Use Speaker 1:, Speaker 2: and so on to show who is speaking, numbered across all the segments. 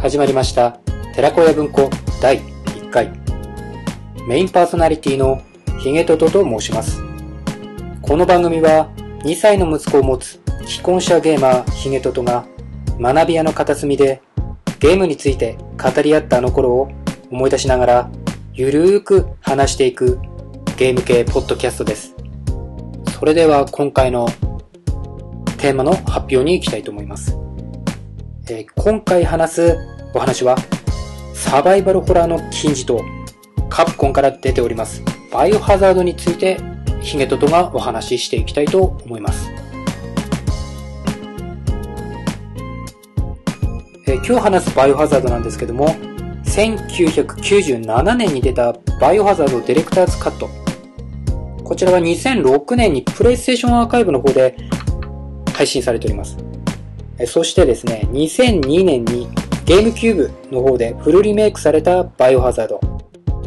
Speaker 1: 始まりました。寺子屋文庫第1回。メインパーソナリティのヒゲトトと申します。この番組は2歳の息子を持つ既婚者ゲーマーヒゲトトが学び屋の片隅でゲームについて語り合ったあの頃を思い出しながらゆるーく話していくゲーム系ポッドキャストです。それでは今回のテーマの発表に行きたいと思います。えー、今回話すお話は、サバイバルホラーの金字塔、カプコンから出ております、バイオハザードについて、ヒゲトトがお話ししていきたいと思います。えー、今日話すバイオハザードなんですけども、1997年に出たバイオハザードディレクターズカット。こちらは2006年にプレイステーションアーカイブの方で配信されております。そしてですね、2002年にゲームキューブの方でフルリメイクされたバイオハザード。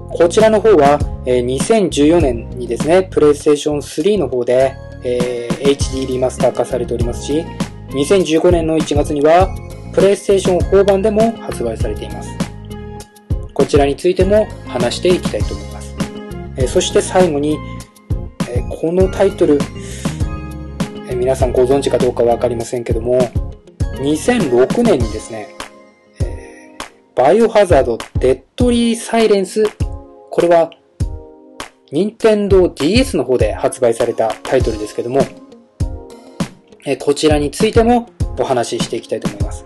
Speaker 1: こちらの方は、え2014年にですね、プレイステーション3の方で、え HD リマスター化されておりますし、2015年の1月には、プレイステーション4版でも発売されています。こちらについても話していきたいと思います。えそして最後に、えこのタイトル、え皆さんご存知かどうかわかりませんけども、2006年にですね、えー、バイオハザードデッドリーサイレンス、これは、任天堂 DS の方で発売されたタイトルですけども、えー、こちらについてもお話ししていきたいと思います。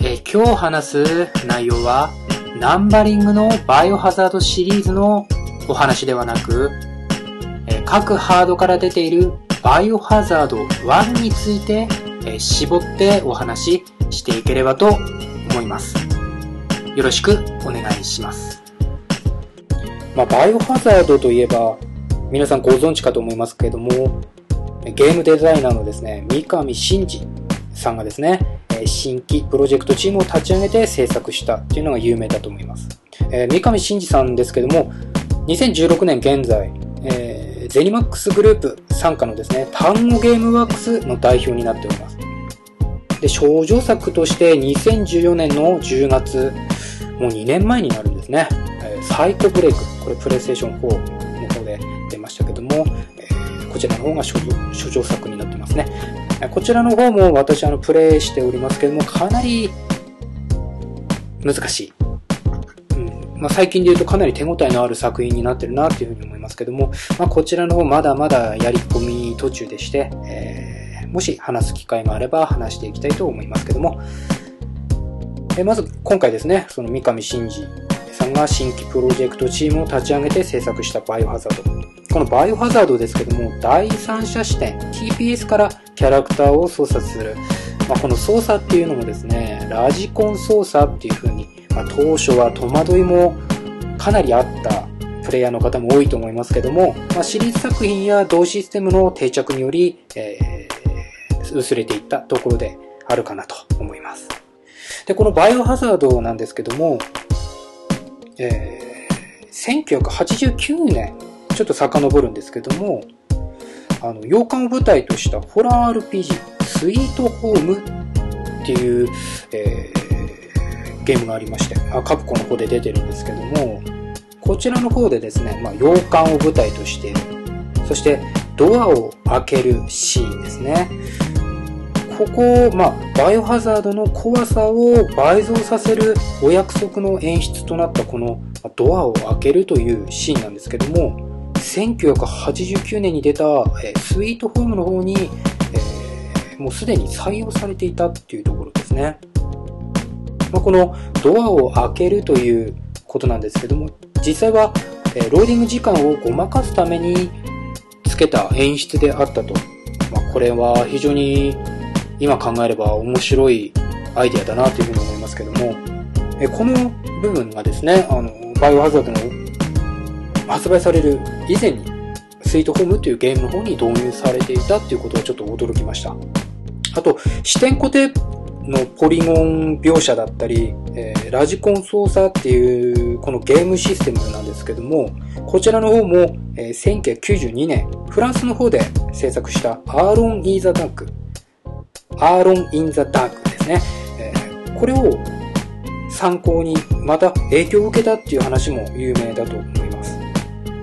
Speaker 1: えー、今日話す内容は、ナンバリングのバイオハザードシリーズのお話ではなく、各ハードから出ているバイオハザード1について、え絞ってお話ししていければと思います。よろしくお願いします。まあ、バイオハザードといえば、皆さんご存知かと思いますけれども、ゲームデザイナーのですね、三上真司さんがですね、新規プロジェクトチームを立ち上げて制作したっていうのが有名だと思います。えー、三上真司さんですけども、2016年現在、えーゼニマックスグループ傘下のですね、単語ゲームワークスの代表になっております。で、少女作として2014年の10月、もう2年前になるんですね。えサイコブレイク。これプレイステーション4の方で出ましたけども、え、こちらの方が少女作になってますね。こちらの方も私あのプレイしておりますけども、かなり難しい。まあ、最近で言うとかなり手応えのある作品になってるなっていうふうに思いますけども、まあ、こちらの方まだまだやり込み途中でして、えー、もし話す機会があれば話していきたいと思いますけども、えー、まず今回ですね、その三上真司さんが新規プロジェクトチームを立ち上げて制作したバイオハザード。このバイオハザードですけども、第三者視点、TPS からキャラクターを操作する。まあ、この操作っていうのもですね、ラジコン操作っていう風にまあ、当初は戸惑いもかなりあったプレイヤーの方も多いと思いますけども、まあ、シリーズ作品や同システムの定着により、えー、薄れていったところであるかなと思います。で、このバイオハザードなんですけども、えー、1989年、ちょっと遡るんですけども、あの、洋館を舞台としたホラー RPG、スイートホームっていう、えーゲームがありまして、あカプコの方で出てるんですけども、こちらの方でですね、まあ、洋館を舞台として。そして、ドアを開けるシーンですね。ここ、まあ、バイオハザードの怖さを倍増させるお約束の演出となったこのドアを開けるというシーンなんですけども、1989年に出た、えスイートホームの方に、えー、もうすでに採用されていたっていうところですね。まあ、このドアを開けるということなんですけども、実際は、えローディング時間をごまかすためにつけた演出であったと。まあ、これは非常に今考えれば面白いアイデアだなというふうに思いますけども、えこの部分がですね、あの、バイオハザードの発売される以前に、スイートホームというゲームの方に導入されていたっていうことはちょっと驚きました。あと、視点固定のポリゴン描写だったり、えー、ラジコン操作っていうこのゲームシステムなんですけども、こちらの方も、えー、1992年、フランスの方で制作したアーロン・イン・ザ・ダーク。アーロン・イン・ザ・ダークですね、えー、これを参考にまた影響を受けたっていう話も有名だと思います。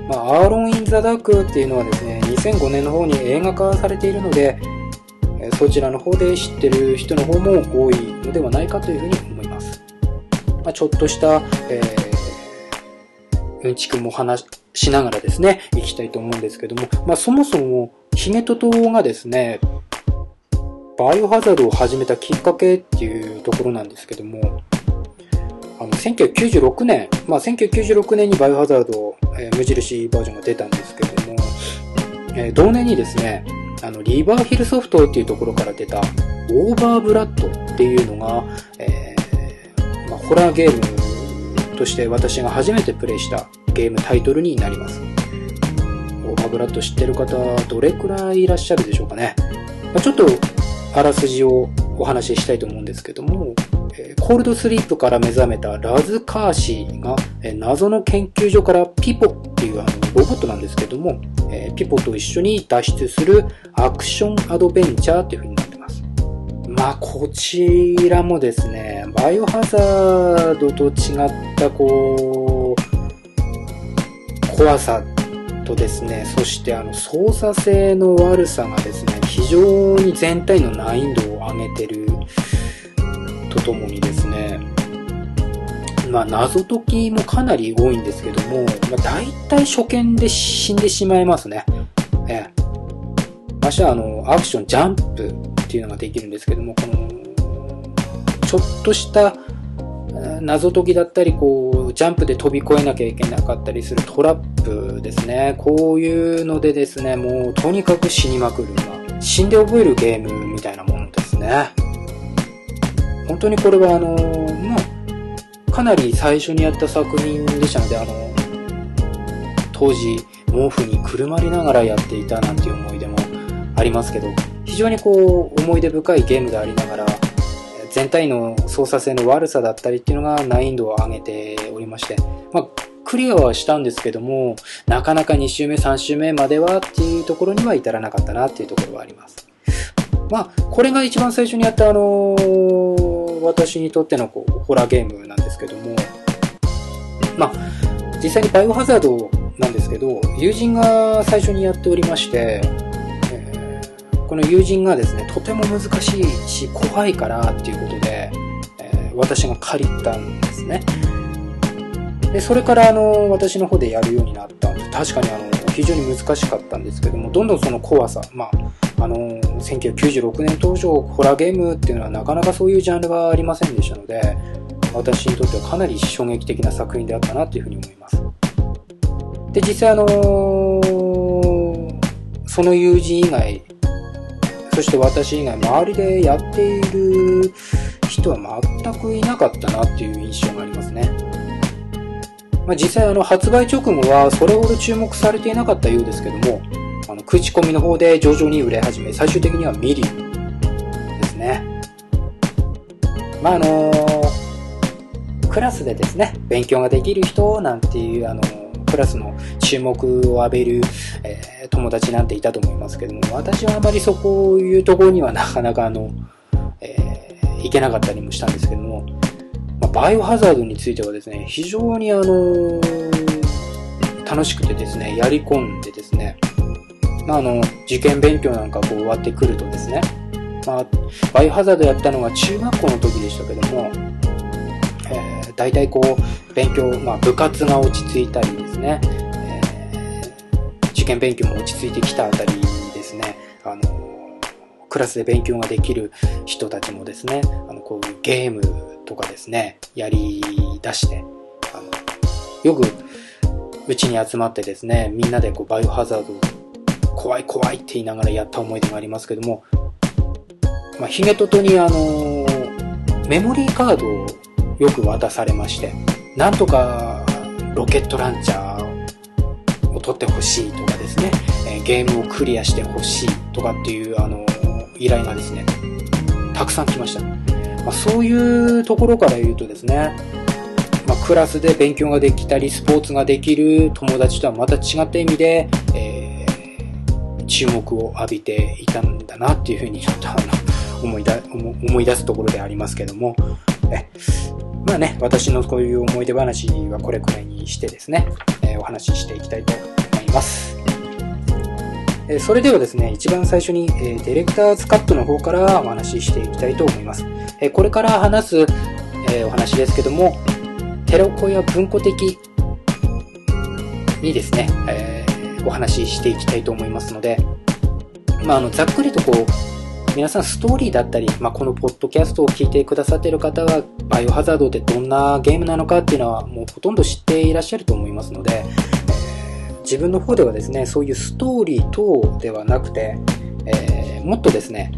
Speaker 1: まあ、アーロン・イン・ザ・ダークっていうのはですね、2005年の方に映画化されているので、そちらの方で知ってる人の方も多いのではないかというふうに思います。まあ、ちょっとした、えー、うんちくも話しながらですね、行きたいと思うんですけども、まあ、そもそも、ヒゲトトがですね、バイオハザードを始めたきっかけっていうところなんですけども、あの、1996年、まあ、1996年にバイオハザード、えー、無印バージョンが出たんですけども、えー、同年にですね、あの、リバーヒルソフトっていうところから出た、オーバーブラッドっていうのが、えー、まあ、ホラーゲームとして私が初めてプレイしたゲームタイトルになります。オーバーブラッド知ってる方、どれくらいいらっしゃるでしょうかね。まあ、ちょっと、あらすじをお話ししたいと思うんですけども、コールドスリープから目覚めたラズ・カーシーが、謎の研究所からピポっていうあのロボットなんですけども、ピポと一緒に脱出するアクションアドベンチャーっていう風になってます。まあ、こちらもですね、バイオハザードと違った、こう、怖さとですね、そしてあの操作性の悪さがですね、非常に全体の難易度を上げてるとともにですね、まあ、謎解きもかなり多いんですけども、まあ、大体初見で死んでしまいますね。ええ。ましては、あの、アクション、ジャンプっていうのができるんですけども、この、ちょっとした謎解きだったり、こう、ジャンプで飛び越えなきゃいけなかったりするトラップですね。こういうのでですね、もうとにかく死にまくる。まあ、死んで覚えるゲームみたいなものですね。本当にこれはあの、まあ、かなり最初にやった作品でしたので、あの、当時、毛布にくるまりながらやっていたなんていう思い出もありますけど、非常にこう、思い出深いゲームでありながら、全体の操作性の悪さだったりっていうのが難易度を上げておりまして、まあ、クリアはしたんですけども、なかなか2周目、3周目まではっていうところには至らなかったなっていうところはあります。まあ、これが一番最初にやったあのー、私にとってのこう、ホラーゲームなんですけども、まあ、実際にバイオハザードなんですけど、友人が最初にやっておりまして、えー、この友人がですね、とても難しいし、怖いからっていうことで、えー、私が借りたんですね。で、それからあの、私の方でやるようになったんで。確かにあの、非常に難しかったんですけども、どんどんその怖さ、まあ、あの、1996年当初、ホラーゲームっていうのはなかなかそういうジャンルがありませんでしたので、私にとってはかなり衝撃的な作品であったなというふうに思います。で、実際あのその友人以外、そして私以外、周りでやっている人は全くいなかったなっていう印象がありますね。まあ、実際あの発売直後はそれほど注目されていなかったようですけども、口コミの方で徐々に売れ始め、最終的にはミリオンですね。まあ、あの、クラスでですね、勉強ができる人なんていう、あの、クラスの注目を浴びる、えー、友達なんていたと思いますけども、私はあまりそういうところにはなかなかあの、えー、行けなかったりもしたんですけども、まあ、バイオハザードについてはですね、非常にあのー、楽しくてですね、やり込んでですね、まあ、あの、受験勉強なんかこう終わってくるとですね、まあ、バイオハザードやったのが中学校の時でしたけども、えー、大体こう、勉強、まあ、部活が落ち着いたりですね、えー、受験勉強も落ち着いてきたあたりですね、あの、クラスで勉強ができる人たちもですね、あの、こういうゲームとかですね、やり出して、あの、よく、うちに集まってですね、みんなでこう、バイオハザードを怖い怖いって言いながらやった思い出がありますけども、まあ、ヒゲトトにあの、メモリーカードをよく渡されまして、なんとかロケットランチャーを取ってほしいとかですね、えゲームをクリアしてほしいとかっていうあの、依頼がですね、たくさん来ました。まあ、そういうところから言うとですね、まあ、クラスで勉強ができたり、スポーツができる友達とはまた違った意味で、えー注目を浴びていたんだなっていうふうにちょっとあの思いだ思い出すところでありますけども、えまあね、私のこういう思い出話はこれくらいにしてですね、えー、お話ししていきたいと思います。えそれではですね、一番最初に、えディレクターズカットの方からお話ししていきたいと思います。えこれから話す、えお話ですけども、テロコや文庫的にですね、えー、お話ししていきたいと思いますので、まあ、あの、ざっくりとこう、皆さんストーリーだったり、まあ、このポッドキャストを聞いてくださっている方は、バイオハザードってどんなゲームなのかっていうのはもうほとんど知っていらっしゃると思いますので、自分の方ではですね、そういうストーリー等ではなくて、えー、もっとですね、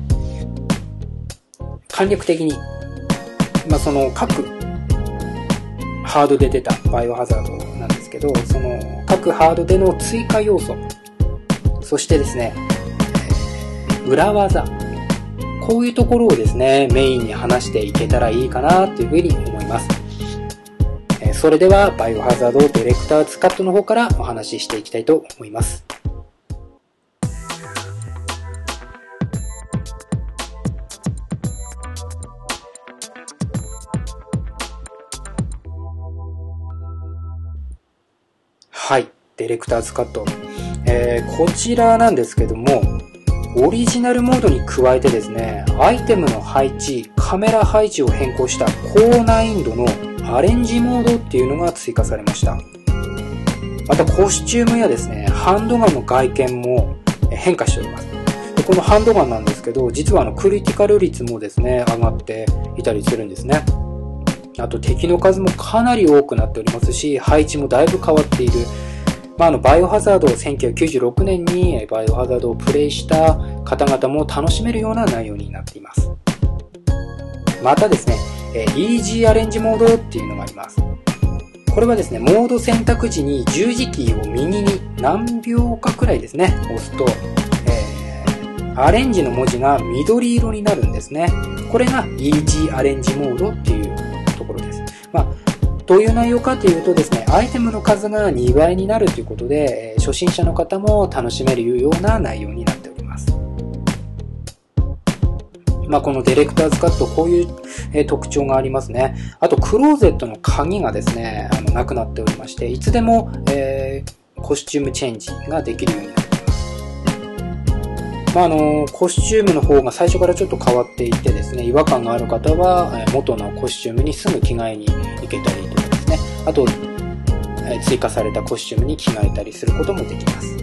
Speaker 1: 簡略的に、まあ、その各ハードで出たバイオハザードなんですけど、その各ハードでの追加要素、そしてですね、裏技、こういうところをですね、メインに話していけたらいいかなというふうに思います。それでは、バイオハザードディレクターズカットの方からお話ししていきたいと思います。ディレクターズカット。えー、こちらなんですけども、オリジナルモードに加えてですね、アイテムの配置、カメラ配置を変更した高難易度のアレンジモードっていうのが追加されました。またコスチュームやですね、ハンドガンの外見も変化しております。でこのハンドガンなんですけど、実はあのクリティカル率もですね、上がっていたりするんですね。あと敵の数もかなり多くなっておりますし、配置もだいぶ変わっている。まあ、あの、バイオハザードを1996年にバイオハザードをプレイした方々も楽しめるような内容になっています。またですね、えイー、Easy アレンジモードっていうのがあります。これはですね、モード選択時に十字キーを右に何秒かくらいですね、押すと、えー、アレンジの文字が緑色になるんですね。これが Easy アレンジモードっていうところです。まあどういう内容かというとですね、アイテムの数が2倍になるということで、初心者の方も楽しめるような内容になっております。まあ、このディレクターズカット、こういう、特徴がありますね。あと、クローゼットの鍵がですね、あの、なくなっておりまして、いつでも、えー、コスチュームチェンジができるようになっています。まあ、あの、コスチュームの方が最初からちょっと変わっていてですね、違和感がある方は、元のコスチュームにすぐ着替えに行けたりとねあと、え追加されたコスチュームに着替えたりすることもできます。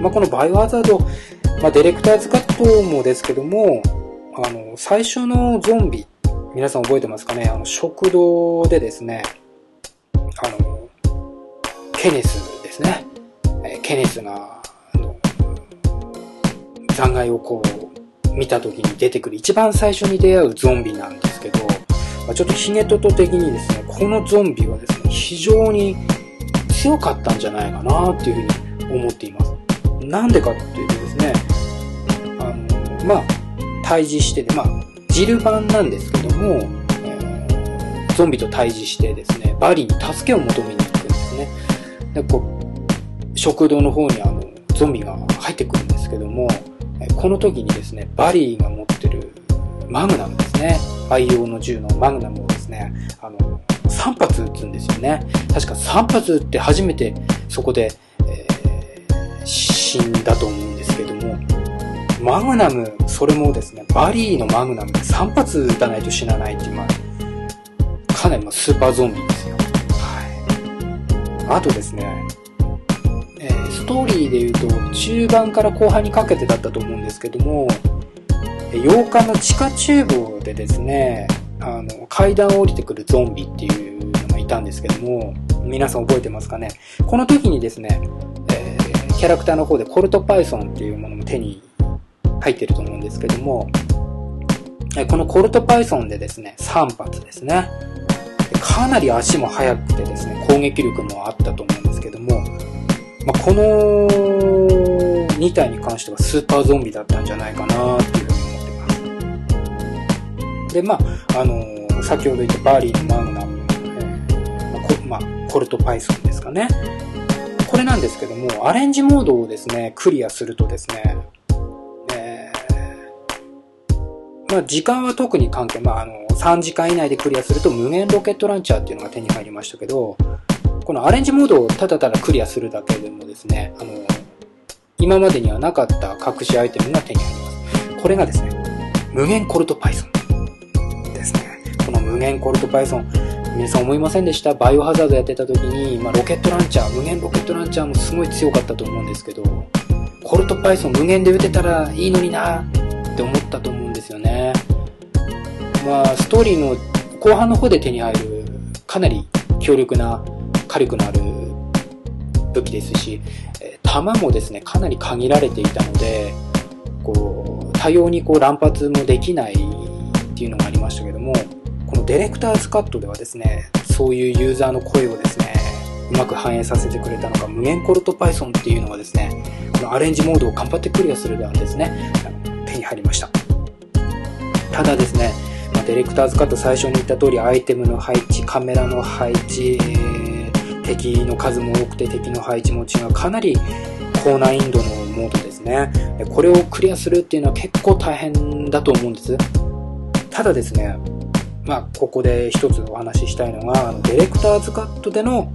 Speaker 1: まあ、このバイオハザード、まあ、ディレクターズカットもですけども、あの、最初のゾンビ、皆さん覚えてますかね？あの、食堂でですね、あの、ケネスですね。えケネスが、あの、残骸をこう、見た時に出てくる一番最初に出会うゾンビなんですけど、ま、ちょっとヒゲトト的にですね、このゾンビはですね、非常に強かったんじゃないかなっていうふうに思っています。なんでかっていうとですね、あの、まあ、対峙してまあ、ジル版なんですけども、えー、ゾンビと対峙してですね、バリに助けを求めに行くんですね。で、こう、食堂の方にあの、ゾンビが入ってくるんですけども、この時にですね、バリーが持ってるマグナムですね。愛用の銃のマグナムをですね、あの、3発撃つんですよね。確か3発撃って初めてそこで、えー、死んだと思うんですけども、マグナム、それもですね、バリーのマグナムで3発撃たないと死なないっていう、まあ、かなりのスーパーゾンビですよ。はい。あとですね、え、ストーリーで言うと、中盤から後半にかけてだったと思うんですけども、洋館の地下厨房でですね、あの、階段を降りてくるゾンビっていうのがいたんですけども、皆さん覚えてますかね？この時にですね、えー、キャラクターの方でコルトパイソンっていうものも手に入ってると思うんですけども、このコルトパイソンでですね、3発ですね。かなり足も速くてですね、攻撃力もあったと思うんですけども、まあ、この2体に関してはスーパーゾンビだったんじゃないかなっていうで、まあ、あのー、先ほど言ったバリーのマグナム、えー、まあ、コルトパイソンですかね。これなんですけども、アレンジモードをですね、クリアするとですね、えまあ、時間は特に関係、まあ、あの、3時間以内でクリアすると無限ロケットランチャーっていうのが手に入りましたけど、このアレンジモードをただただクリアするだけでもですね、あの、今までにはなかった隠しアイテムが手に入ります。これがですね、無限コルトパイソン。無限コルトパイソン、皆さん思いませんでした？バイオハザードやってた時に、まあ、ロケットランチャー、無限ロケットランチャーもすごい強かったと思うんですけど、コルトパイソン無限で撃てたらいいのになって思ったと思うんですよね。まあ、ストーリーの後半の方で手に入る、かなり強力な火力のある武器ですし、弾もですね、かなり限られていたので、こう、多様にこう乱発もできないっていうのがありましたけども、ディレクターズカットではですね、そういうユーザーの声をですね、うまく反映させてくれたのか、無限コルト Python っていうのがですね、このアレンジモードを頑張ってクリアするではですね、手に入りました。ただですね、ま、ディレクターズカット最初に言った通りアイテムの配置、カメラの配置、敵の数も多くて敵の配置も違う。かなり高難易度のモードですね。これをクリアするっていうのは結構大変だと思うんです。ただですね、まあ、ここで一つお話ししたいのが、ディレクターズカットでの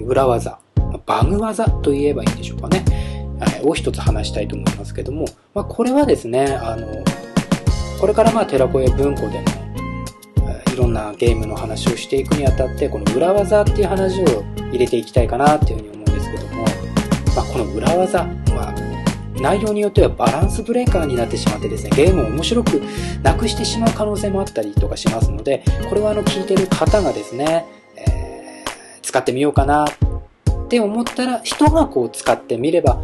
Speaker 1: 裏技、バグ技と言えばいいんでしょうかね。を一つ話したいと思いますけども、まあ、これはですね、あの、これからまあ、寺子屋文庫でもいろんなゲームの話をしていくにあたって、この裏技っていう話を入れていきたいかなっていうふうに思うんですけども、まあ、この裏技、内容によってはバランスブレーカーになってしまってですね、ゲームを面白くなくしてしまう可能性もあったりとかしますので、これはあの聞いてる方がですね、えー、使ってみようかなって思ったら、人がこう使ってみれば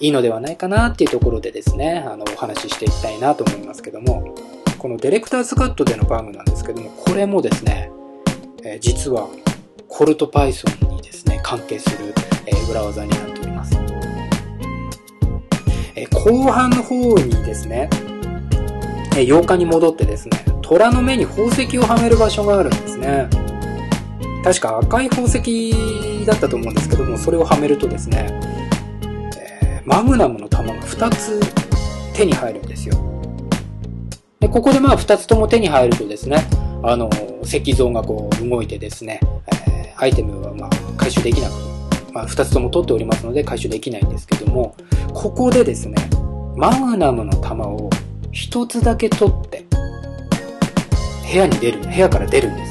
Speaker 1: いいのではないかなっていうところでですね、あの、お話ししていきたいなと思いますけども、このディレクターズカットでのバグなんですけども、これもですね、えー、実はコルト Python にですね、関係する、えー、裏技になっております。え、後半の方にですね、え、8日に戻ってですね、虎の目に宝石をはめる場所があるんですね。確か赤い宝石だったと思うんですけども、それをはめるとですね、え、マグナムの弾が2つ手に入るんですよ。で、ここでまあ2つとも手に入るとですね、あの、石像がこう動いてですね、えー、アイテムはま回収できなく、まあ2つとも取っておりますので回収できないんですけども、ここでですね、マグナムの弾を1つだけ取って、部屋に出る、部屋から出るんで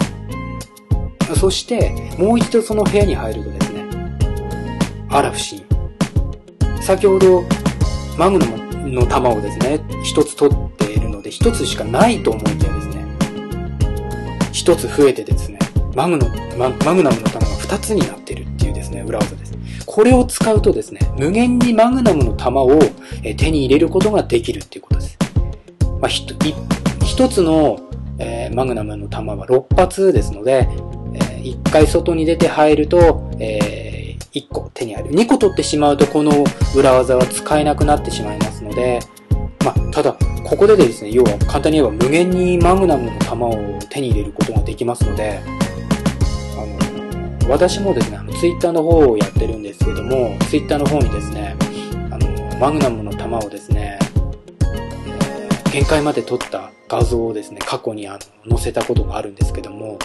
Speaker 1: す。そして、もう一度その部屋に入るとですね、あら不思議。先ほど、マグナムの弾をですね、一つ取っているので1つしかないと思いきやですね、1つ増えてですね、マグノマグナムの弾が2つになってるね、裏技です。これを使うとですね、無限にマグナムの弾を手に入れることができるっていうことです。まあ、1つの、えー、マグナムの弾は6発ですので、えー、1回外に出て入ると、えー、1個手に入る。2個取ってしまうとこの裏技は使えなくなってしまいますので、まあ、ただ、ここでですね、要は簡単に言えば無限にマグナムの弾を手に入れることができますので、私もですね、あの、ツイッターの方をやってるんですけども、ツイッターの方にですね、あの、マグナムの弾をですね、え、限界まで撮った画像をですね、過去にあの、載せたことがあるんですけども、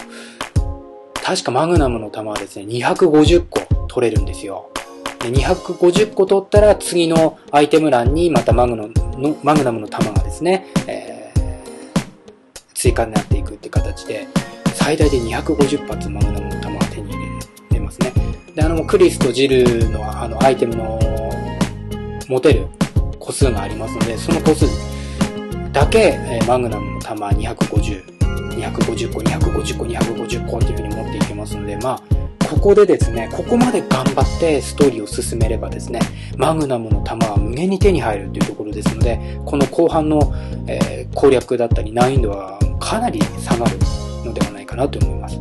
Speaker 1: 確かマグナムの弾はですね、250個取れるんですよ。で250個取ったら次のアイテム欄にまたマグのマグナムの弾がですね、えー、追加になっていくって形で、最大で250発マグナムで、あの、クリスとジルのあのアイテムの持てる個数がありますので、その個数だけ、え、マグナムの弾250、250個、250個、250個っていう風に持っていけますので、まあ、ここでですね、ここまで頑張ってストーリーを進めればですね、マグナムの弾は無限に手に入るというところですので、この後半の、えー、攻略だったり難易度はかなり下がるのではないかなと思います。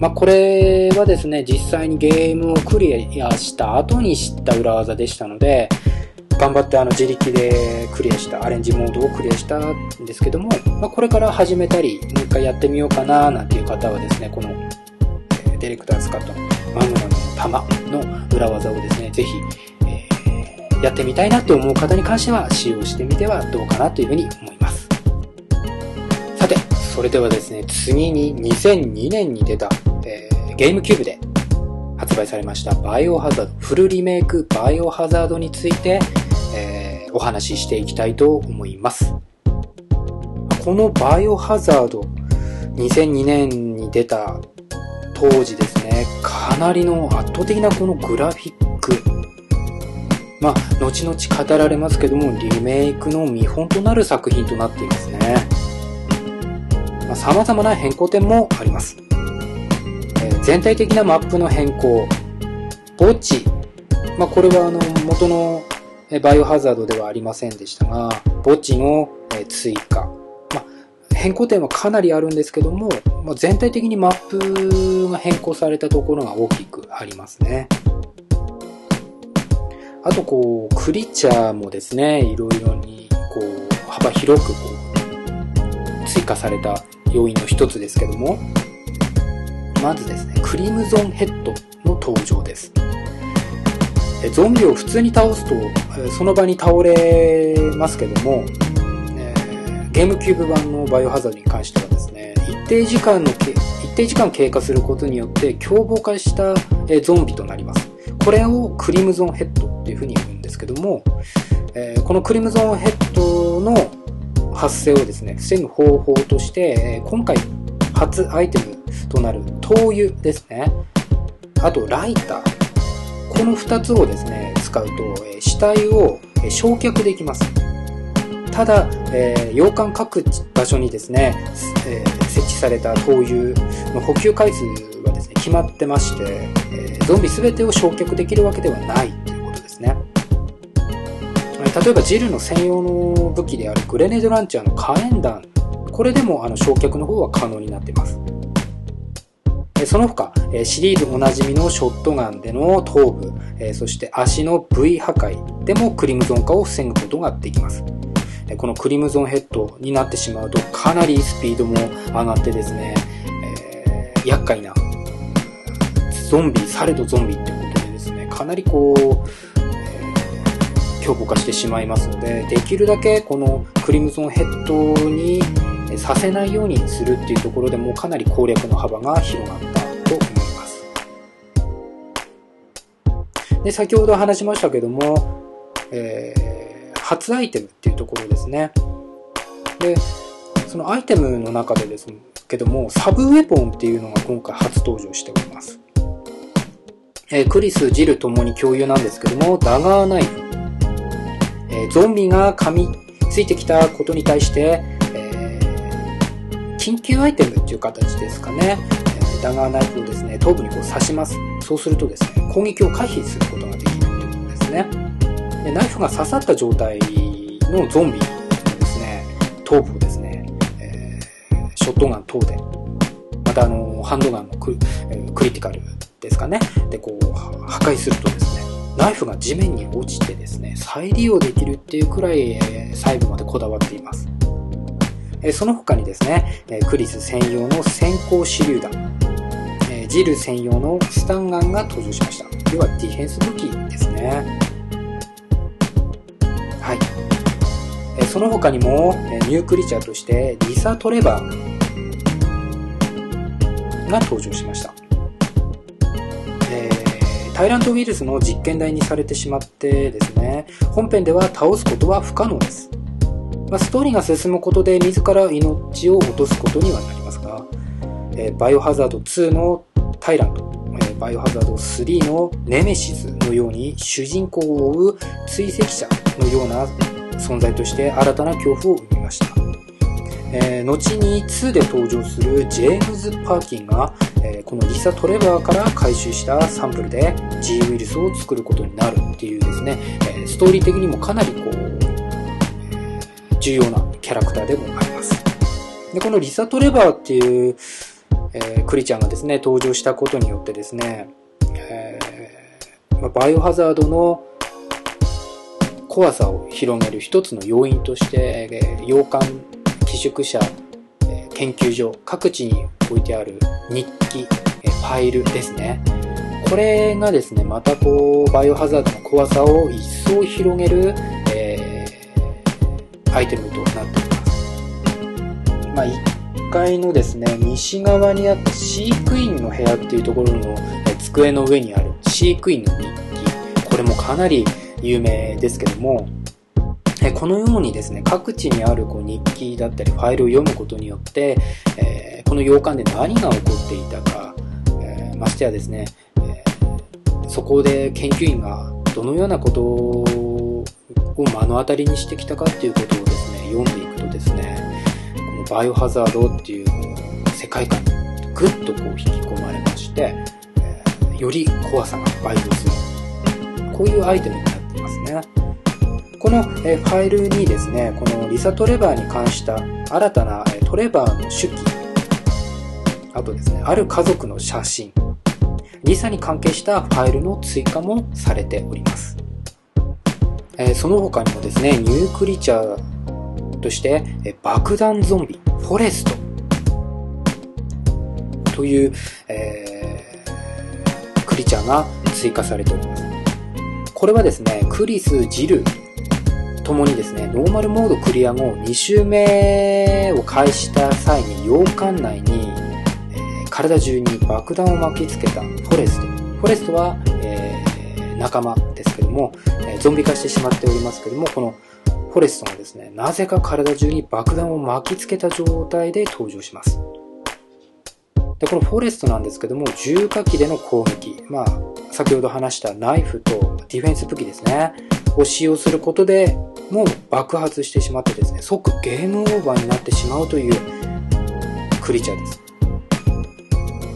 Speaker 1: まあ、これはですね、実際にゲームをクリアした後に知った裏技でしたので、頑張ってあの自力でクリアしたアレンジモードをクリアしたんですけども、まあ、これから始めたり、もう一回やってみようかななんていう方はですね、このディレクターズカットのマグナの弾の裏技をですね、ぜひ、えー、やってみたいなって思う方に関しては使用してみてはどうかなというふうに思います。さて、それではですね、次に2002年に出た、ゲームキューブで発売されましたバイオハザード、フルリメイクバイオハザードについて、えー、お話ししていきたいと思います。このバイオハザード、2002年に出た当時ですね、かなりの圧倒的なこのグラフィック。まあ、後々語られますけども、リメイクの見本となる作品となっていますね。まあ、様々な変更点もあります。全体的なマップの変更、墓地、まあ、これはあの、元のバイオハザードではありませんでしたが、墓地の追加、まあ変更点はかなりあるんですけども、まあ、全体的にマップが変更されたところが大きくありますね。あとこう、クリチャーもですね、いろいろにこう、幅広くこう、追加された要因の一つですけども、まずですね、クリムゾンヘッドの登場です。ゾンビを普通に倒すと、その場に倒れますけども、ゲームキューブ版のバイオハザードに関してはですね、一定時間の、一定時間経過することによって凶暴化したゾンビとなります。これをクリムゾンヘッドっていうふうに言うんですけども、このクリムゾンヘッドの発生をですね、防ぐ方法として、今回初アイテムとなる灯油ですね。あとライター。この2つをですね、使うとえ死体を焼却できます。ただ、えー、洋館各場所にですね、えー、設置された灯油の補給回数はですね、決まってまして、えー、ゾンビ全てを焼却できるわけではないということですね。例えばジルの専用の武器であるグレネードランチャーの火炎弾、これでもあの焼却の方は可能になっています。その他、シリーズおなじみのショットガンでの頭部、そして足の V 破壊でもクリムゾン化を防ぐことができます。このクリムゾンヘッドになってしまうとかなりスピードも上がってですね、えー、厄介なゾンビ、されどゾンビってことでですね、かなりこう、強固化してしまいますので、できるだけこのクリムゾンヘッドにさせないようにするっていうところでもかなり攻略の幅が広がったと思います。で、先ほど話しましたけども、えー初アイテムっていうところですね。で、そのアイテムの中でですけども、サブウェポンっていうのが今回初登場しております。えー、クリス、ジルともに共有なんですけども、ダガーナイフ。えー、ゾンビが噛みついてきたことに対して、緊急アイテムっていう形ですかね。えダガーナイフをですね、頭部にこう刺します。そうするとですね、攻撃を回避することができるということですね。でナイフが刺さった状態のゾンビのですね、頭部をですね、えー、ショットガン等で、またあの、ハンドガンのク,、えー、クリティカルですかね、でこう、破壊するとですね、ナイフが地面に落ちてですね、再利用できるっていうくらい、えー、細部までこだわっています。えその他にですね、えクリス専用の先行手榴弾、えジル専用のスタンガンが登場しました。要はディフェンス武器ですね。はい。えその他にも、えニュークリチャーとしてリサ・トレバーが登場しました。タイラントウイルスの実験台にされてしまってですね、本編では倒すことは不可能です。まあ、ストーリーが進むことで自ら命を落とすことにはなりますが、えー、バイオハザード2のタイラント、えー、バイオハザード3のネメシスのように主人公を追う追跡者のような存在として新たな恐怖を生みました。えー、後に2で登場するジェームズ・パーキンが、えー、このリサ・トレバーから回収したサンプルで G ウイルスを作ることになるっていうですね、えー、ストーリー的にもかなりこう、重要なキャラクターでもあります。で、このリサ・トレバーっていう、えクリちゃんがですね、登場したことによってですね、えまバイオハザードの怖さを広げる一つの要因としてえ、洋館、寄宿舎、研究所、各地に置いてある日記、ファイルですね。これがですね、またこう、バイオハザードの怖さを一層広げる、アイテムとなっています。まあ、1階のですね、西側にあった飼育員の部屋っていうところの机の上にある飼育員の日記。これもかなり有名ですけども、このようにですね、各地にあるこう日記だったりファイルを読むことによって、えー、この洋館で何が起こっていたか、えー、ましてやですね、えー、そこで研究員がどのようなことをを目の当たりにしてきたかっていうことをですね、読んでいくとですね、このバイオハザードっていう世界観にぐっとこう引き込まれまして、えー、より怖さが倍増する。こういうアイテムになってますね。この、えファイルにですね、このリサ・トレバーに関した新たな、えトレバーの手記、あとですね、ある家族の写真、リサに関係したファイルの追加もされております。えその他にもですね、ニュークリチャーとして、え爆弾ゾンビ、フォレストという、えー、クリチャーが追加されております。これはですね、クリス、ジル、ともにですね、ノーマルモードクリア後、2周目を開始した際に洋館内に、え、体中に爆弾を巻きつけたフォレスト。フォレストは、えー、仲間ども、え、ゾンビ化してしまっておりますけども、このフォレストがですね、なぜか体中に爆弾を巻きつけた状態で登場します。で、このフォレストなんですけども、重火器での攻撃。まあ、先ほど話したナイフとディフェンス武器ですね。を使用することで、もう爆発してしまってですね、即ゲームオーバーになってしまうというクリーチャーです。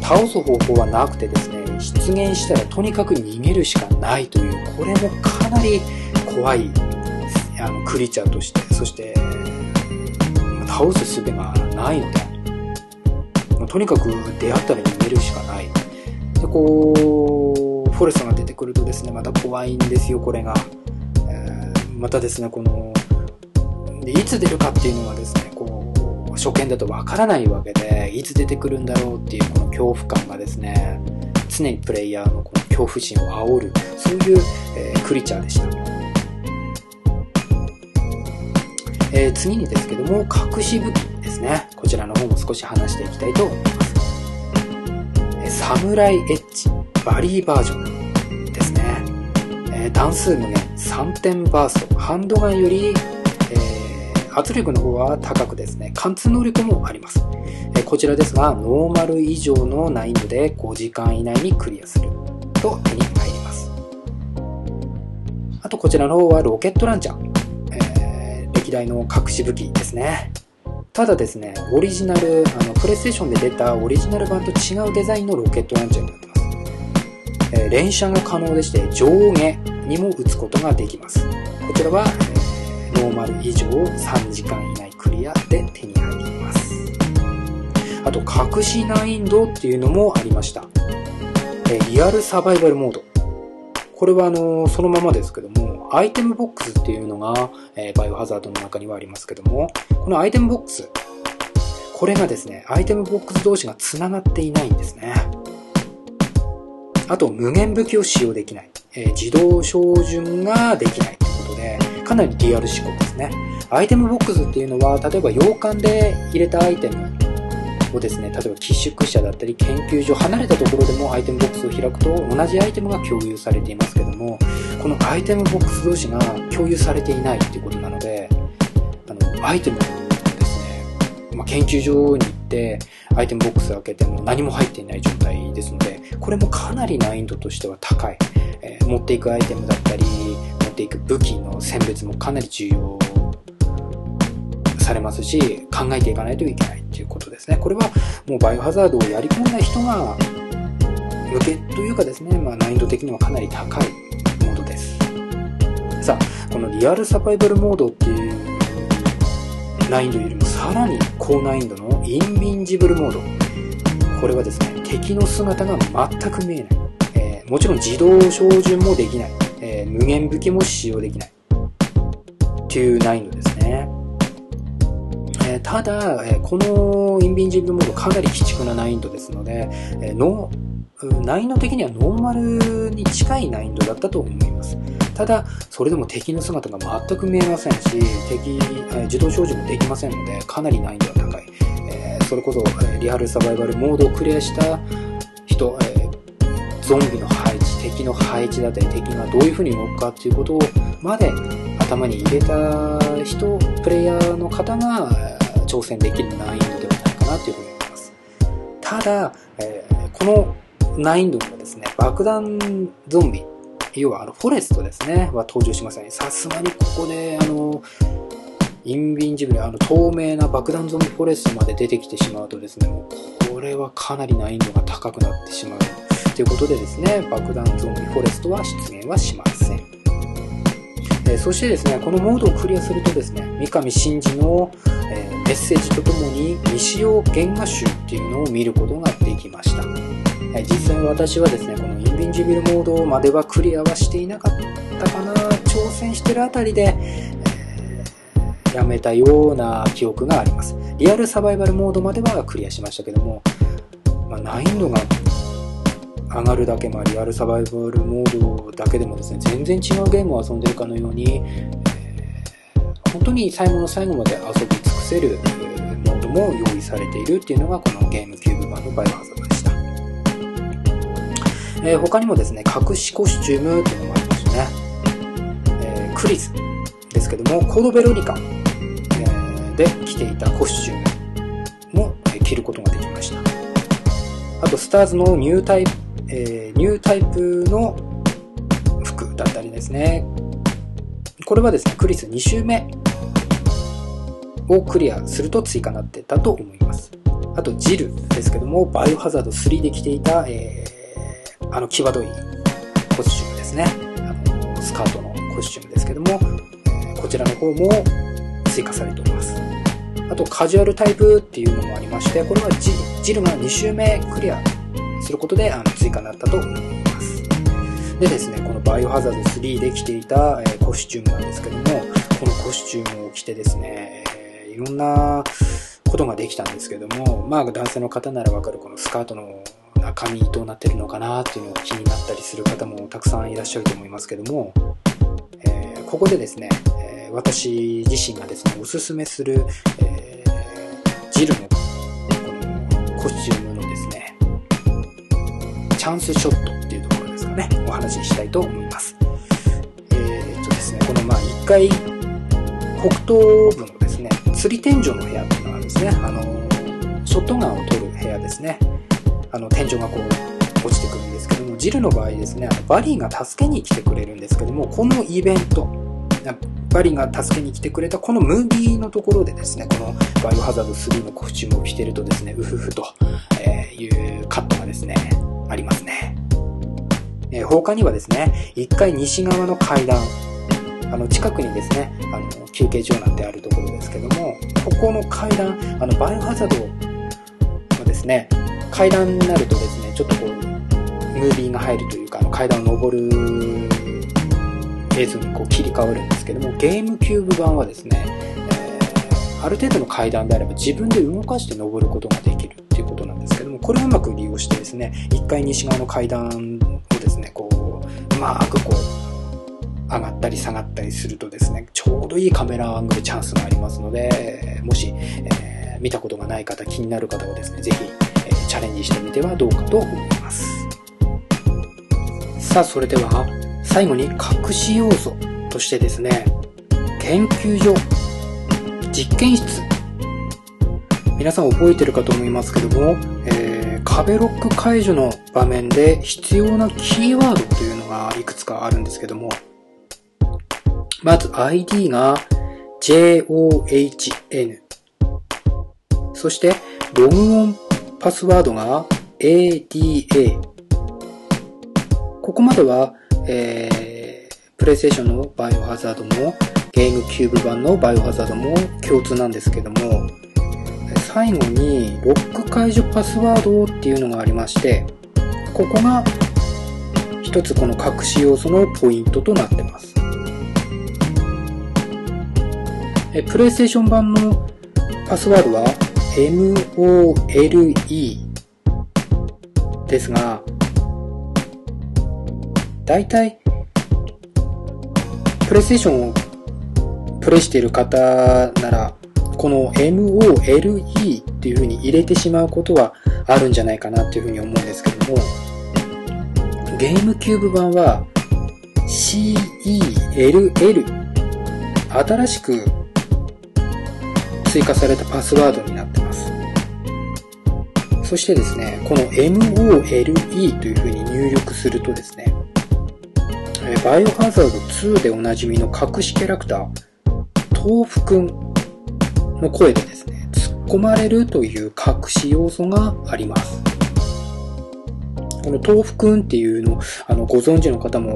Speaker 1: 倒す方法はなくてですね、出現したらとにかく逃げるしかないという、これもかなり怖いあのクリーチャーとして、そして倒す術がないので、とにかく出会ったら逃げるしかない。で、こう、フォレストが出てくるとですね、また怖いんですよ、これが。えーまたですね、この、でいつ出るかっていうのはですね、こう、初見だとわからないわけで、いつ出てくるんだろうっていうこの恐怖感がですね、常にプレイヤーのこの恐怖心を煽る、そういう、えー、クリーチャーでした。えー、次にですけども、隠し武器ですね。こちらの方も少し話していきたいと思います。えー、サムライエッジバリーバージョンですね。えー、段数無限3点バースト、ハンドガンより、圧力の方は高くですね、貫通能力もあります。え、こちらですが、ノーマル以上の難易度で5時間以内にクリアすると手に入ります。あとこちらの方はロケットランチャー。えー、歴代の隠し武器ですね。ただですね、オリジナル、あの、プレイステーションで出たオリジナル版と違うデザインのロケットランチャーになってます。えー、連射が可能でして、上下にも打つことができます。こちらは、ノーマル以上を3時間以内クリアで手に入ります。あと、隠し難易度っていうのもありました。え、リアルサバイバルモード。これはあの、そのままですけども、アイテムボックスっていうのが、え、バイオハザードの中にはありますけども、このアイテムボックス、これがですね、アイテムボックス同士が繋がっていないんですね。あと、無限武器を使用できない。え、自動照準ができない、かなりリアル志向ですね。アイテムボックスっていうのは、例えば洋館で入れたアイテムをですね、例えば寄宿舎だったり研究所、離れたところでもアイテムボックスを開くと同じアイテムが共有されていますけども、このアイテムボックス同士が共有されていないっていうことなので、あの、アイテムですね、まあ、研究所に行って、アイテムボックスを開けても何も入っていない状態ですので、これもかなり難易度としては高い。えー、持っていくアイテムだったり、ていく武器の選別もかなり重要されますし、考えていかないといけないっていうことですね。これはもうバイオハザードをやり込んだ人が向けというかですね、まあ難易度的にはかなり高いモードです。さあ、このリアルサバイバルモードっていう難易度よりもさらに高難易度のインビンジブルモード。これはですね、敵の姿が全く見えないえ。もちろん自動照準もできない。無限武器も使用できない。っていう難易度ですね。えー、ただ、えー、このインビンジブルモードかなり鬼畜な難易度ですので、えー、の難易度的にはノーマルに近い難易度だったと思います。ただ、それでも敵の姿が全く見えませんし、敵、え自動表示もできませんので、かなり難易度が高い。えそれこそ、えリアルサバイバルモードをクリアした人、えゾンビの配置、敵の配置だったり、敵がどういう風に動くかっていうことをまで頭に入れた人、プレイヤーの方が挑戦できる難易度ではないかなというふうに思います。ただ、えー、この難易度にはですね、爆弾ゾンビ、要はあのフォレストですね、は登場しません、さすがにここで、あの、インビンジブル、あの透明な爆弾ゾンビフォレストまで出てきてしまうとですね、もうこれはかなり難易度が高くなってしまう。ということでですね、爆弾ゾンビフォレストは出現はしません。え、そしてですね、このモードをクリアするとですね、三上真司の、え、メッセージとともに未使用原画集っていうのを見ることができました。え、実際私はですね、このインビンジビルモードまではクリアはしていなかったかな、挑戦してるあたりで、えー、やめたような記憶があります。リアルサバイバルモードまではクリアしましたけども、まあ、難易度が上がるだけ、まあ、リアルサバイバルモードだけでもですね、全然違うゲームを遊んでるかのように、えー、本当に最後の最後まで遊び尽くせるモードも用意されているっていうのがこのゲームキューブ版のバイオハザードでした。えー、他にもですね、隠しコスチュームっていうのもありましたね。えー、クリズですけども、コードベロニカ、えー、で着ていたコスチュームも、着ることができました。あと、スターズのニュータイプえー、ニュータイプの服だったりですね。これはですね、クリス2周目をクリアすると追加になってたと思います。あと、ジルですけども、バイオハザード3で着ていた、えー、あの、際どいコスチュームですね。あの、スカートのコスチュームですけども、えー、こちらの方も追加されております。あと、カジュアルタイプっていうのもありまして、これはジルが2周目クリアすることであの追加になったと思います。でですね、このバイオハザード3で着ていた、えコスチュームなんですけども、このコスチュームを着てですね、えいろんなことができたんですけども、まあ男性の方ならわかるこのスカートの中身どうなってるのかなっていうのが気になったりする方もたくさんいらっしゃると思いますけども、えー、ここでですね、えー、私自身がですね、おすすめする、えー、ジルのこのコスチュームチャンスショットっていうところですかね、お話ししたいと思います。えー、っとですね、このまあ1階、北東部のですね、釣り天井の部屋っていうのがですね、あの、ショットガンを取る部屋ですね。あの、天井がこう、落ちてくるんですけども、ジルの場合ですね、あのバリーが助けに来てくれるんですけども、このイベント、バリが助けに来てくれたこのムービーのところでですね、このバイオハザード3のコスチュームを着てるとですね、うふふというカットがですね、ありますね。えー、放課にはですね、1階西側の階段、あの、近くにですね、あの、休憩所なんてあるところですけども、ここの階段、あの、バイオハザードのですね、階段になるとですね、ちょっとこう、ムービーが入るというか、あの、階段を登る映像にこう切り替わるんですけども、ゲームキューブ版はですね、えー、ある程度の階段であれば自分で動かして登ることができるこ、れをうまく利用してですね、1階西側の階段をですね、こう、うまくこう、上がったり下がったりするとですね、ちょうどいいカメラアングルチャンスがありますので、もし、えー、見たことがない方、気になる方はですね、ぜひ、えー、チャレンジしてみてはどうかと思います。さあ、それでは、最後に隠し要素としてですね、研究所、実験室、皆さん覚えてるかと思いますけども、壁ロック解除の場面で必要なキーワードというのがいくつかあるんですけども、まず ID が JOHN。そして、ログオンパスワードが ADA。ここまでは、えー、プレイステーションのバイオハザードも、ゲームキューブ版のバイオハザードも共通なんですけども、最後にロック解除パスワードっていうのがありまして、ここが一つこの隠し要素のポイントとなってます。え、プレイステーション版のパスワードは MOLE ですが、だいたいプレイステーションをプレイしている方なら、この MOLE っていう風に入れてしまうことはあるんじゃないかなっていう風に思うんですけども、ゲームキューブ版は CELL 新しく追加されたパスワードになってます。そしてですね、この MOLE という風に入力するとですね、バイオハザード2でおなじみの隠しキャラクター、豆腐くんの声でですね、突っ込まれるという隠し要素があります。この豆腐くんっていうの、あの、ご存知の方も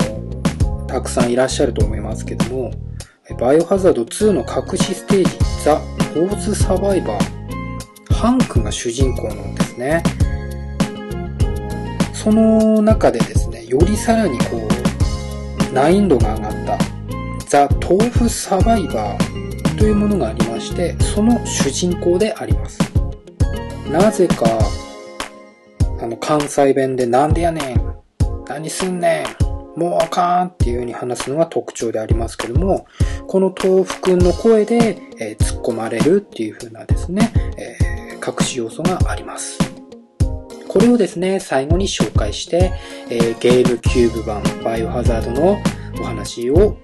Speaker 1: たくさんいらっしゃると思いますけども、バイオハザード2の隠しステージ、ザ・フォース・サバイバー、ハン君が主人公なんですね。その中でですね、よりさらにこう、難易度が上がった、ザ・豆腐・サバイバーというものがありまして、その主人公であります。なぜか、あの、関西弁でなんでやねん何すんねんもうあかんっていう風に話すのが特徴でありますけども、この豆腐くんの声で、えー、突っ込まれるっていう風なですね、えー、隠し要素があります。これをですね、最後に紹介して、えー、ゲームキューブ版バイオハザードのお話を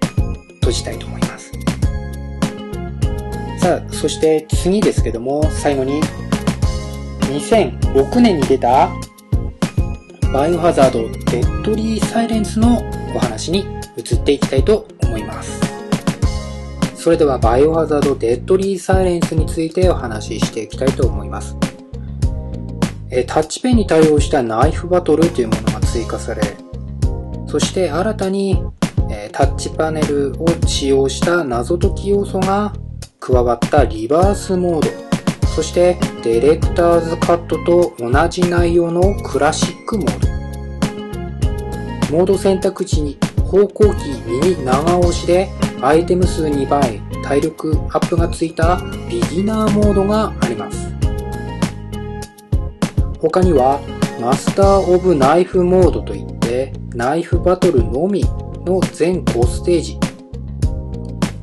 Speaker 1: 閉じたいと思います。さあ、そして次ですけども、最後に2006年に出たバイオハザードデッドリーサイレンスのお話に移っていきたいと思います。それではバイオハザードデッドリーサイレンスについてお話ししていきたいと思います。えタッチペンに対応したナイフバトルというものが追加され、そして新たにえタッチパネルを使用した謎解き要素が加わったリバースモードそしてディレクターズカットと同じ内容のクラシックモード。モード選択時に方向キー右長押しでアイテム数2倍体力アップがついたビギナーモードがあります。他にはマスターオブナイフモードといってナイフバトルのみの全5ステージ。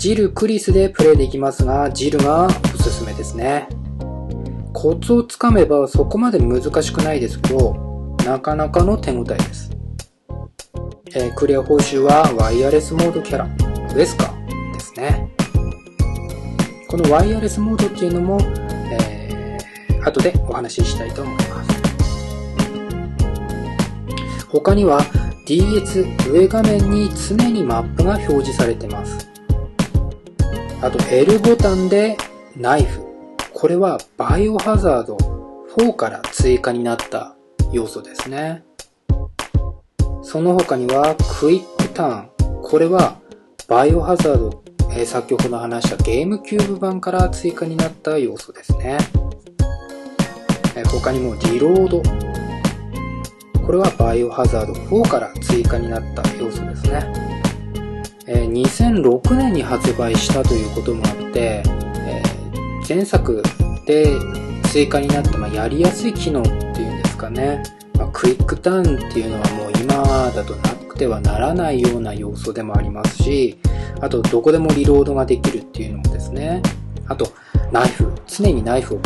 Speaker 1: ジル・クリスでプレイできますが、ジルがおすすめですね。コツをつかめばそこまで難しくないですけど、なかなかの手応えです。えー、クリア報酬はワイヤレスモードキャラ、ウェスカですね。このワイヤレスモードっていうのも、えー、後でお話ししたいと思います。他には DS 上画面に常にマップが表示されてます。あと L ボタンでナイフ、これはバイオハザード4から追加になった要素ですね。その他にはクイックターン。これはバイオハザード、えー、先ほど話したゲームキューブ版から追加になった要素ですね。えー、他にもリロード。これはバイオハザード4から追加になった要素ですね。え、2006年に発売したということもあって、え前作で追加になった、ま、やりやすい機能っていうんですかね、ま、クイックターンっていうのはもう今だとなくてはならないような要素でもありますし、あとどこでもリロードができるっていうのもですね、あとナイフ、常にナイフを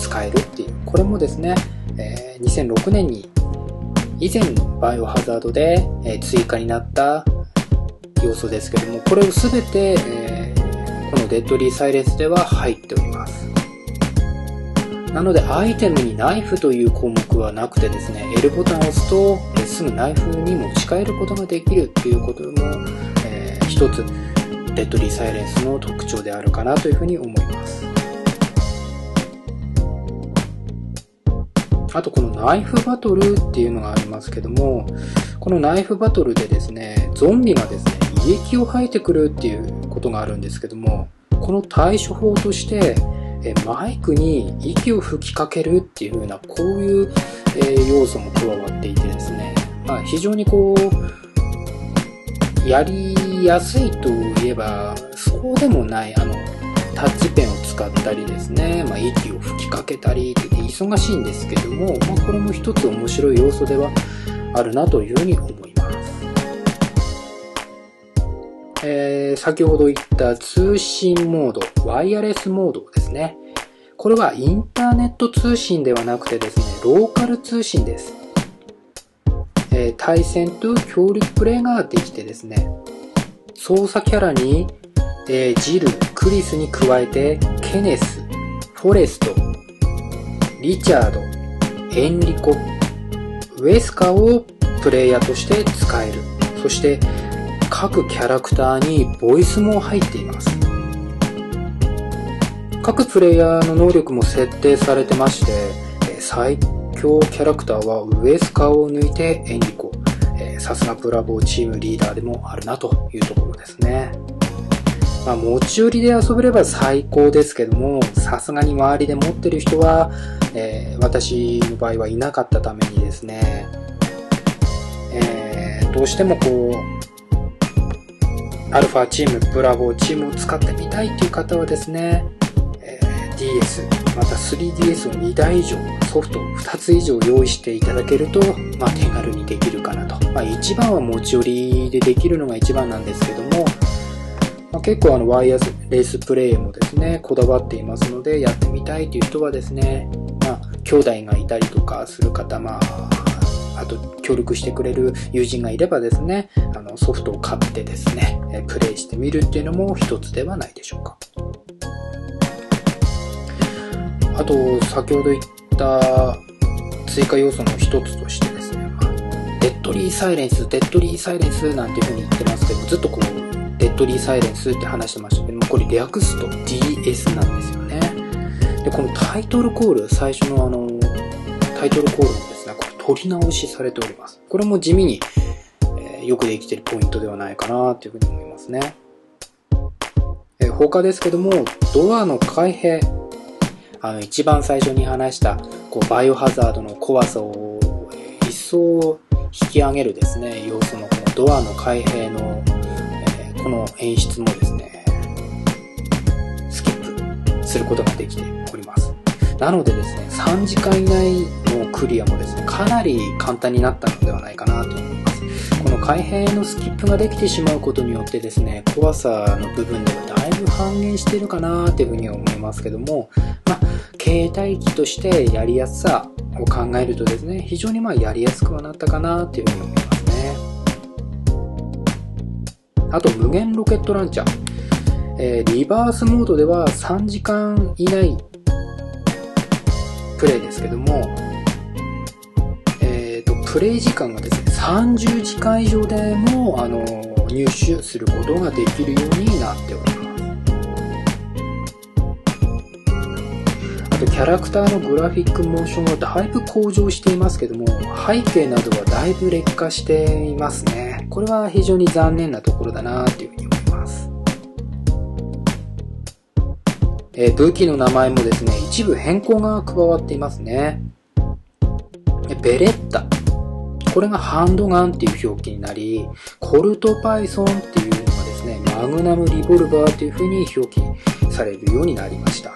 Speaker 1: 使えるっていう、これもですね、え、2006年に以前のバイオハザードで、え追加になった要素ですけども、これを全て、えーこのデッドリーサイレンスでは入っております。なのでアイテムにナイフという項目はなくてですね、L ボタンを押すとえすぐナイフに持ち帰ることができるっていうことも、えー、一つデッドリーサイレンスの特徴であるかなというふうに思います。あとこのナイフバトルっていうのがありますけども、このナイフバトルでですね、ゾンビがですね、胃液を吐いてくるっていうことがあるんですけども、この対処法として、えマイクに息を吹きかけるっていう風な、こういう、え要素も加わっていてですね、まあ、非常にこう、やりやすいといえば、そうでもない、あの、タッチペンを使ったりですね、まあ、息を吹きかけたりって忙しいんですけども、まあ、これも一つ面白い要素ではあるなというふうに思います。えー、先ほど言った通信モード、ワイヤレスモードですね。これはインターネット通信ではなくてですね、ローカル通信です。えー、対戦と協力プレイができてですね、操作キャラに、えー、ジル、クリスに加えて、ケネス、フォレスト、リチャード、エンリコ、ウェスカをプレイヤーとして使える。そして、各キャラクターにボイスも入っています。各プレイヤーの能力も設定されてまして、最強キャラクターはウエスカを抜いてエンリコ。さすがブラボーチームリーダーでもあるなというところですね。まあ、持ち寄りで遊べれば最高ですけども、さすがに周りで持ってる人は、えー、私の場合はいなかったためにですね、えー、どうしてもこう、アルファチーム、ブラボーチームを使ってみたいっていう方はですね、えー、DS、また 3DS を2台以上、ソフト2つ以上用意していただけると、まあ、手軽にできるかなと。まあ、一番は持ち寄りでできるのが一番なんですけども、結構あのワイヤレスプレイもですね、こだわっていますので、やってみたいという人はですね、まあ、兄弟がいたりとかする方、まあ、あと協力してくれる友人がいればですね、あのソフトを買ってですね、プレイしてみるっていうのも一つではないでしょうか。あと、先ほど言った追加要素の一つとしてですね、デッドリーサイレンス、デッドリーサイレンスなんていう風に言ってますけど、ずっとこう、デッドリーサイレンスって話してましたけども、これ略すと DS なんですよね。で、このタイトルコール、最初のあの、タイトルコールもですね、これ録り直しされております。これも地味に、えー、よくできてるポイントではないかなというふうに思いますね。えー、他ですけども、ドアの開閉。あの、一番最初に話した、こう、バイオハザードの怖さを、一層引き上げるですね、要素のこのドアの開閉の、この演出もですね、スキップすることができております。なのでですね、3時間以内のクリアもですね、かなり簡単になったのではないかなと思います。この開閉のスキップができてしまうことによってですね、怖さの部分ではだいぶ半減してるかなっていうふうには思いますけども、まあ、携帯機としてやりやすさを考えるとですね、非常にまあやりやすくはなったかなっていうふうに思いますあと、無限ロケットランチャー。えー、リバースモードでは3時間以内プレイですけども、えっ、ー、と、プレイ時間がですね、30時間以上でも、あの、入手することができるようになっております。あと、キャラクターのグラフィックモーションはだいぶ向上していますけども、背景などはだいぶ劣化していますね。これは非常に残念なところだなっていうふうに思います。えー、武器の名前もですね、一部変更が加わっていますね。ベレッタ。これがハンドガンっていう表記になり、コルトパイソンっていうのがですね、マグナムリボルバーという風に表記されるようになりました。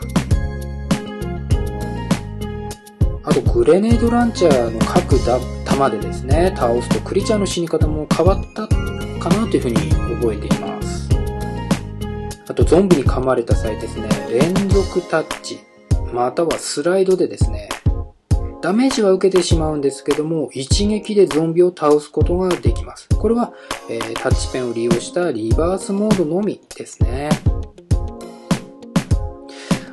Speaker 1: あと、グレネードランチャーの各弾でですね、倒すとクリチャーの死に方も変わったかなという風に覚えています。あと、ゾンビに噛まれた際ですね、連続タッチ、またはスライドでですね、ダメージは受けてしまうんですけども、一撃でゾンビを倒すことができます。これは、えー、タッチペンを利用したリバースモードのみですね。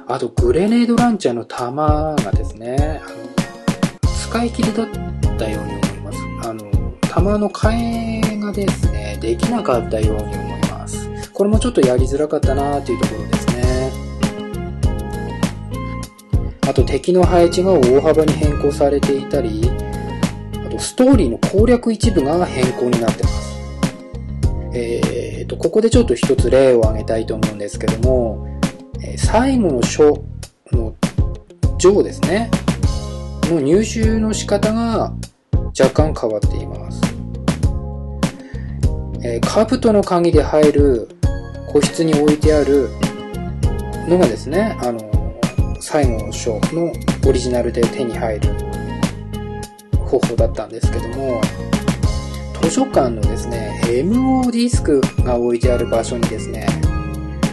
Speaker 1: あと、グレネードランチャーの弾がですね、あの使い切りだったように思います。あの、弾の替えがですね、できなかったように思います。これもちょっとやりづらかったなというところですね。あと敵の配置が大幅に変更されていたり、あとストーリーの攻略一部が変更になってます。えーと、ここでちょっと一つ例を挙げたいと思うんですけども、最後の書の章ですね、の入手の仕方が若干変わっています。えー、カブトの鍵で入る個室に置いてあるのがですね、あの、最後の章のオリジナルで手に入る方法だったんですけども、図書館のですね、MO ディスクが置いてある場所にですね、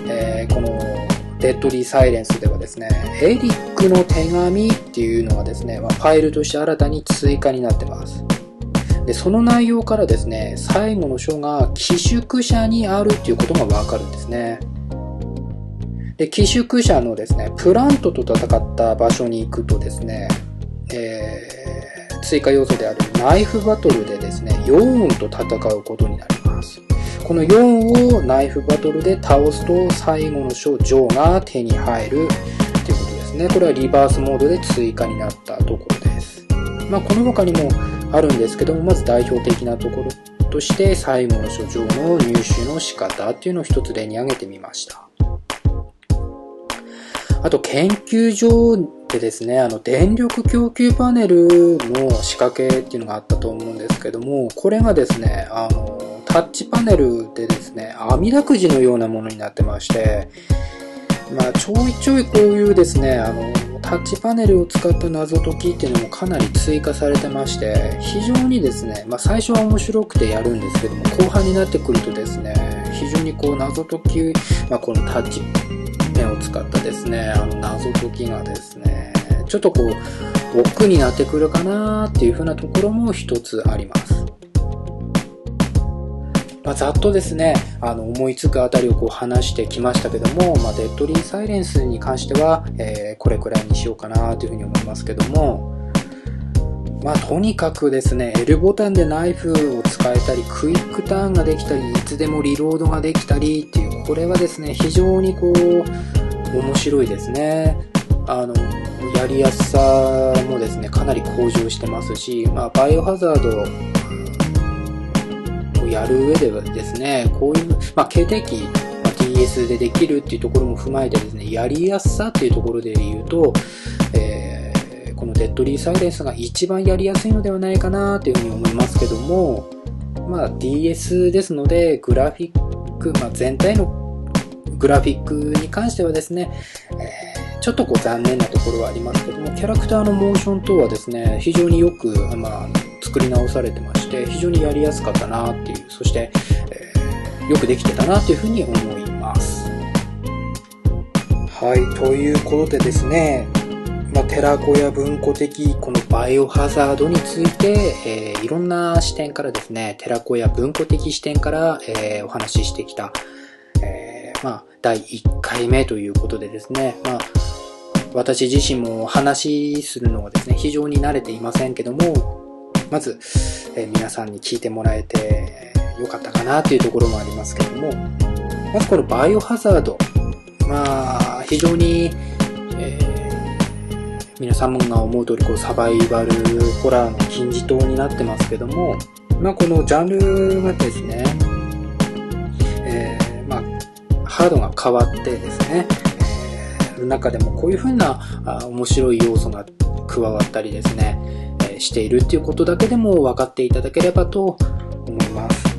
Speaker 1: えー、このデッドリーサイレンスではですね、エリックの手紙っていうのがですね、まあ、ファイルとして新たに追加になってます。で、その内容からですね、最後の書が寄宿舎にあるっていうことがわかるんですね。で、寄宿舎のですね、プラントと戦った場所に行くとですね、えー、追加要素であるナイフバトルでですね、ヨーンと戦うことになり。この4をナイフバトルで倒すと最後の章、ジョーが手に入るということですね。これはリバースモードで追加になったところです。まあ、この他にもあるんですけども、まず代表的なところとして最後の書状の入手の仕方っていうのを一つ例に挙げてみました。あと研究所でですね、あの電力供給パネルの仕掛けっていうのがあったと思うんですけども、これがですね、あの、タッチパネルでですね、網だくじのようなものになってまして、まあ、ちょいちょいこういうですね、あの、タッチパネルを使った謎解きっていうのもかなり追加されてまして、非常にですね、まあ、最初は面白くてやるんですけども、後半になってくるとですね、非常にこう謎解き、まあ、このタッチペンを使ったですね、あの謎解きがですね、ちょっとこう、奥になってくるかなっていう風なところも一つあります。まあ、ざっとですね、あの、思いつくあたりをこう話してきましたけども、まあ、デッドリーサイレンスに関しては、えー、これくらいにしようかなというふうに思いますけども、まあ、とにかくですね、L ボタンでナイフを使えたり、クイックターンができたり、いつでもリロードができたりっていう、これはですね、非常にこう、面白いですね。あの、やりやすさもですね、かなり向上してますし、まあ、バイオハザードやる上ではですね、こういう、まあ、携帯機、まあ、TS でできるっていうところも踏まえてですね、やりやすさっていうところで言うと、えー、このデッドリーサイレンスが一番やりやすいのではないかなというふうに思いますけども、まあ、DS ですので、グラフィック、まあ、全体のグラフィックに関してはですね、えー、ちょっとこう残念なところはありますけども、キャラクターのモーション等はですね、非常によく、まあ、作り直されてまして、非常にやりやすかったなっていう、そして、えー、よくできてたなっていうふうに思います。はい、ということでですね、まあ、寺子屋文庫的このバイオハザードについて、えー、いろんな視点からですね、寺子屋文庫的視点から、えー、お話ししてきた、えー、まあ、第1回目ということでですね、まあ、私自身も話するのはですね、非常に慣れていませんけども、まず、え、皆さんに聞いてもらえてよかったかなというところもありますけども、まずこのバイオハザード。まあ、非常に、えー、皆さんが思う通りこうサバイバルホラーの金字塔になってますけども、まあこのジャンルがですね、えー、まあ、ハードが変わってですね、えー、中でもこういう風なあ面白い要素が加わったりですね、しているっていうことだけでも分かっていただければと思います。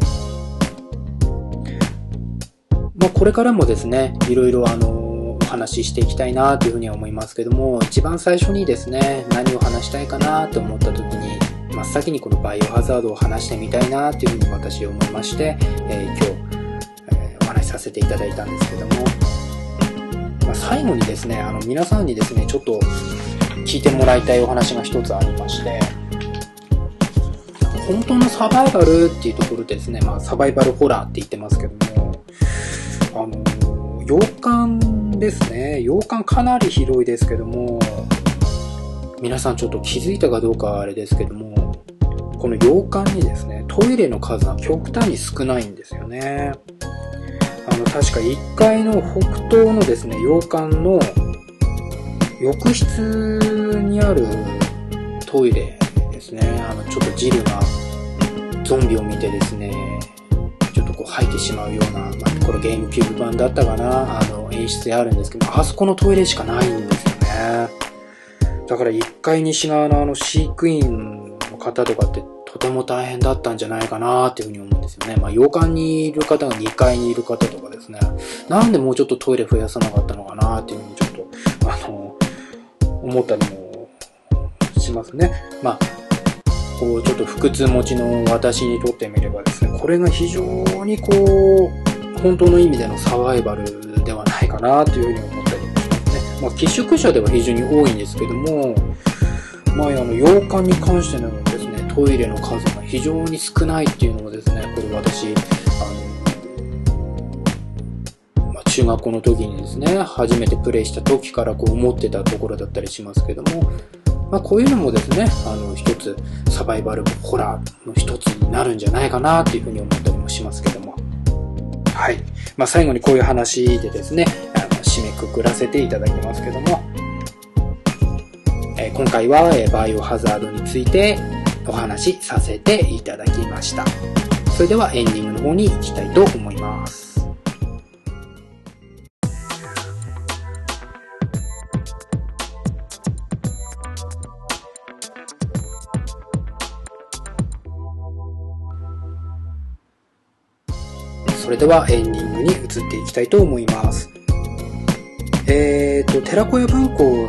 Speaker 1: まあ、これからもですね、いろいろあの、お話ししていきたいなというふうには思いますけども、一番最初にですね、何を話したいかなと思った時に、真っ先にこのバイオハザードを話してみたいなというふうに私は思いまして、えー、今日、えー、お話しさせていただいたんですけども、まあ、最後にですね、あの皆さんにですね、ちょっと聞いてもらいたいお話が一つありまして、本当のサバイバルっていうところですね、まあ、サバイバルホラーって言ってますけども、あの、洋館ですね。洋館かなり広いですけども、皆さんちょっと気づいたかどうかあれですけども、この洋館にですね、トイレの数が極端に少ないんですよね。あの、確か1階の北東のですね、洋館の浴室にあるトイレですね、あの、ちょっとジルがゾンビを見てですね、ちょっとこう吐いてしまうような、まあ、これゲームキューブ版だったかな、あの、演出であるんですけど、あそこのトイレしかないんですよね。だから1階西側のあの飼育員の方とかってとても大変だったんじゃないかなっていうふうに思うんですよね。まあ、洋館にいる方が2階にいる方とかですね、なんでもうちょっとトイレ増やさなかったのかなっていうふうにちょっと、あの、思ったりもしますね。まあ、こう、ちょっと腹痛持ちの私にとってみればですね、これが非常にこう、本当の意味でのサバイバルではないかなというふうに思ったりもしますね。まあ、寄宿舎では非常に多いんですけども、まあ、あの、洋館に関してのですね、トイレの数が非常に少ないっていうのもですね、これ私、あの中学校の時にですね、初めてプレイした時からこう思ってたところだったりしますけども、まあこういうのもですね、あの一つサバイバルホラーの一つになるんじゃないかなっていうふうに思ったりもしますけども。はい。まあ最後にこういう話でですね、あの締めくくらせていただきますけども、えー、今回は、え、バイオハザードについてお話しさせていただきました。それではエンディングの方に行きたいと思います。それではエンディングに移っていきたいと思います。えっ、ー、と、寺子屋文庫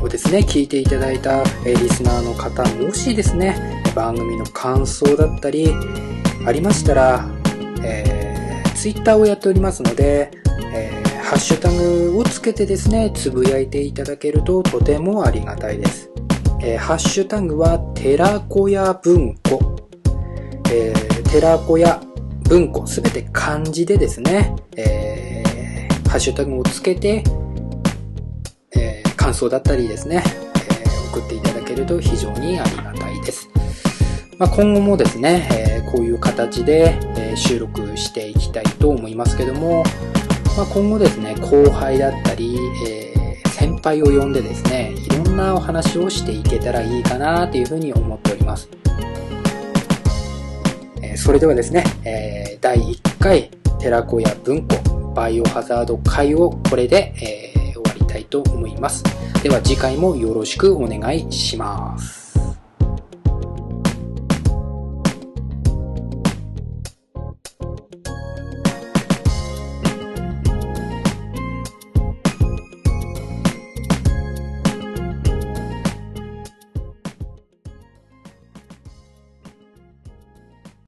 Speaker 1: をですね、聞いていただいた、えリスナーの方、もしですね、番組の感想だったり、ありましたら、えー、ツイッターをやっておりますので、えー、ハッシュタグをつけてですね、つぶやいていただけるととてもありがたいです。えー、ハッシュタグは、寺子屋文庫。えー、寺子屋文庫、すべて漢字でですね、えー、ハッシュタグをつけて、えー、感想だったりですね、えー、送っていただけると非常にありがたいです。まあ、今後もですね、えー、こういう形で、えー、収録していきたいと思いますけども、まあ、今後ですね、後輩だったり、えー、先輩を呼んでですね、いろんなお話をしていけたらいいかなというふうに思っております。それではですね、えー、第1回寺子屋文庫バイオハザード会をこれで、えー、終わりたいと思います。では次回もよろしくお願いします。